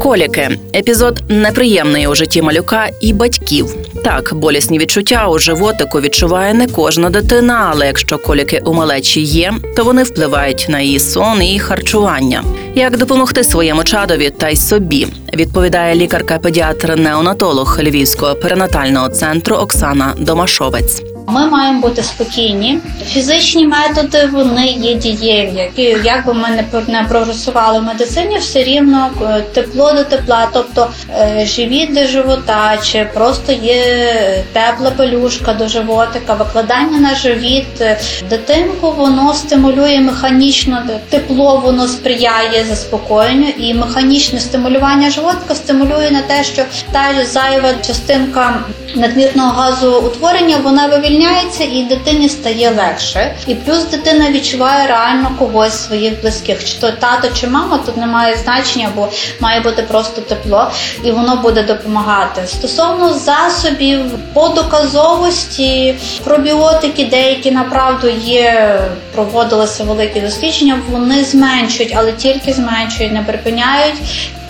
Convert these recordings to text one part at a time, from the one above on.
Коліки епізод неприємний у житті малюка і батьків. Так, болісні відчуття у животику відчуває не кожна дитина, але якщо коліки у малечі є, то вони впливають на її сон і харчування. Як допомогти своєму чадові та й собі, відповідає лікарка-педіатр-неонатолог Львівського перинатального центру Оксана Домашовець. Ми маємо бути спокійні. Фізичні методи вони є дієві. Які як би ми не не прогресували в медицині, все рівно е, тепло до тепла, тобто е, живіт до живота, чи просто є тепла пелюшка до животика, викладання на живіт. Дитинку воно стимулює механічно тепло, воно сприяє заспокоєнню, і механічне стимулювання животика стимулює на те, що та зайва частинка надмірного газоутворення вона вивільняється і дитині стає легше. І плюс дитина відчуває реально когось з своїх близьких, чи то тато, чи мама, тут немає значення, бо має бути просто тепло, і воно буде допомагати. Стосовно засобів по доказовості, пробіотики деякі направду є, проводилися великі дослідження, вони зменшують, але тільки зменшують, не припиняють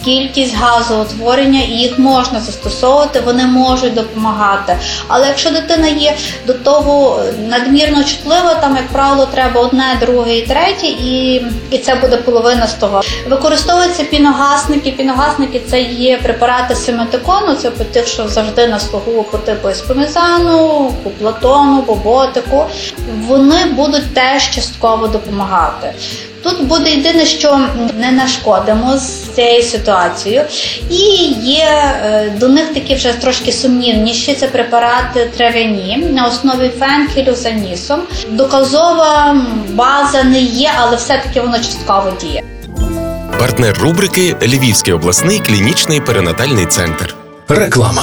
кількість газоутворення, і їх можна застосовувати, вони можуть допомагати. Але якщо дитина є до того надмірно чутлива, там, як правило, треба одне, друге і третє, і, і це буде половина з того. Використовуються піногасники. Піногасники це є препарати симетикону, це по тих, що завжди на слугу по типу еспомізану, по платону, по ботику. Вони будуть теж частково допомагати. Тут буде єдине, що не нашкодимо з цією ситуацією. І є е, до них такі вже трошки сумнівніші. Це препарати трав'яні на основі фенхелю з анісом. Доказова база не є, але все-таки воно частково діє. Партнер рубрики Львівський обласний клінічний перинатальний центр. Реклама.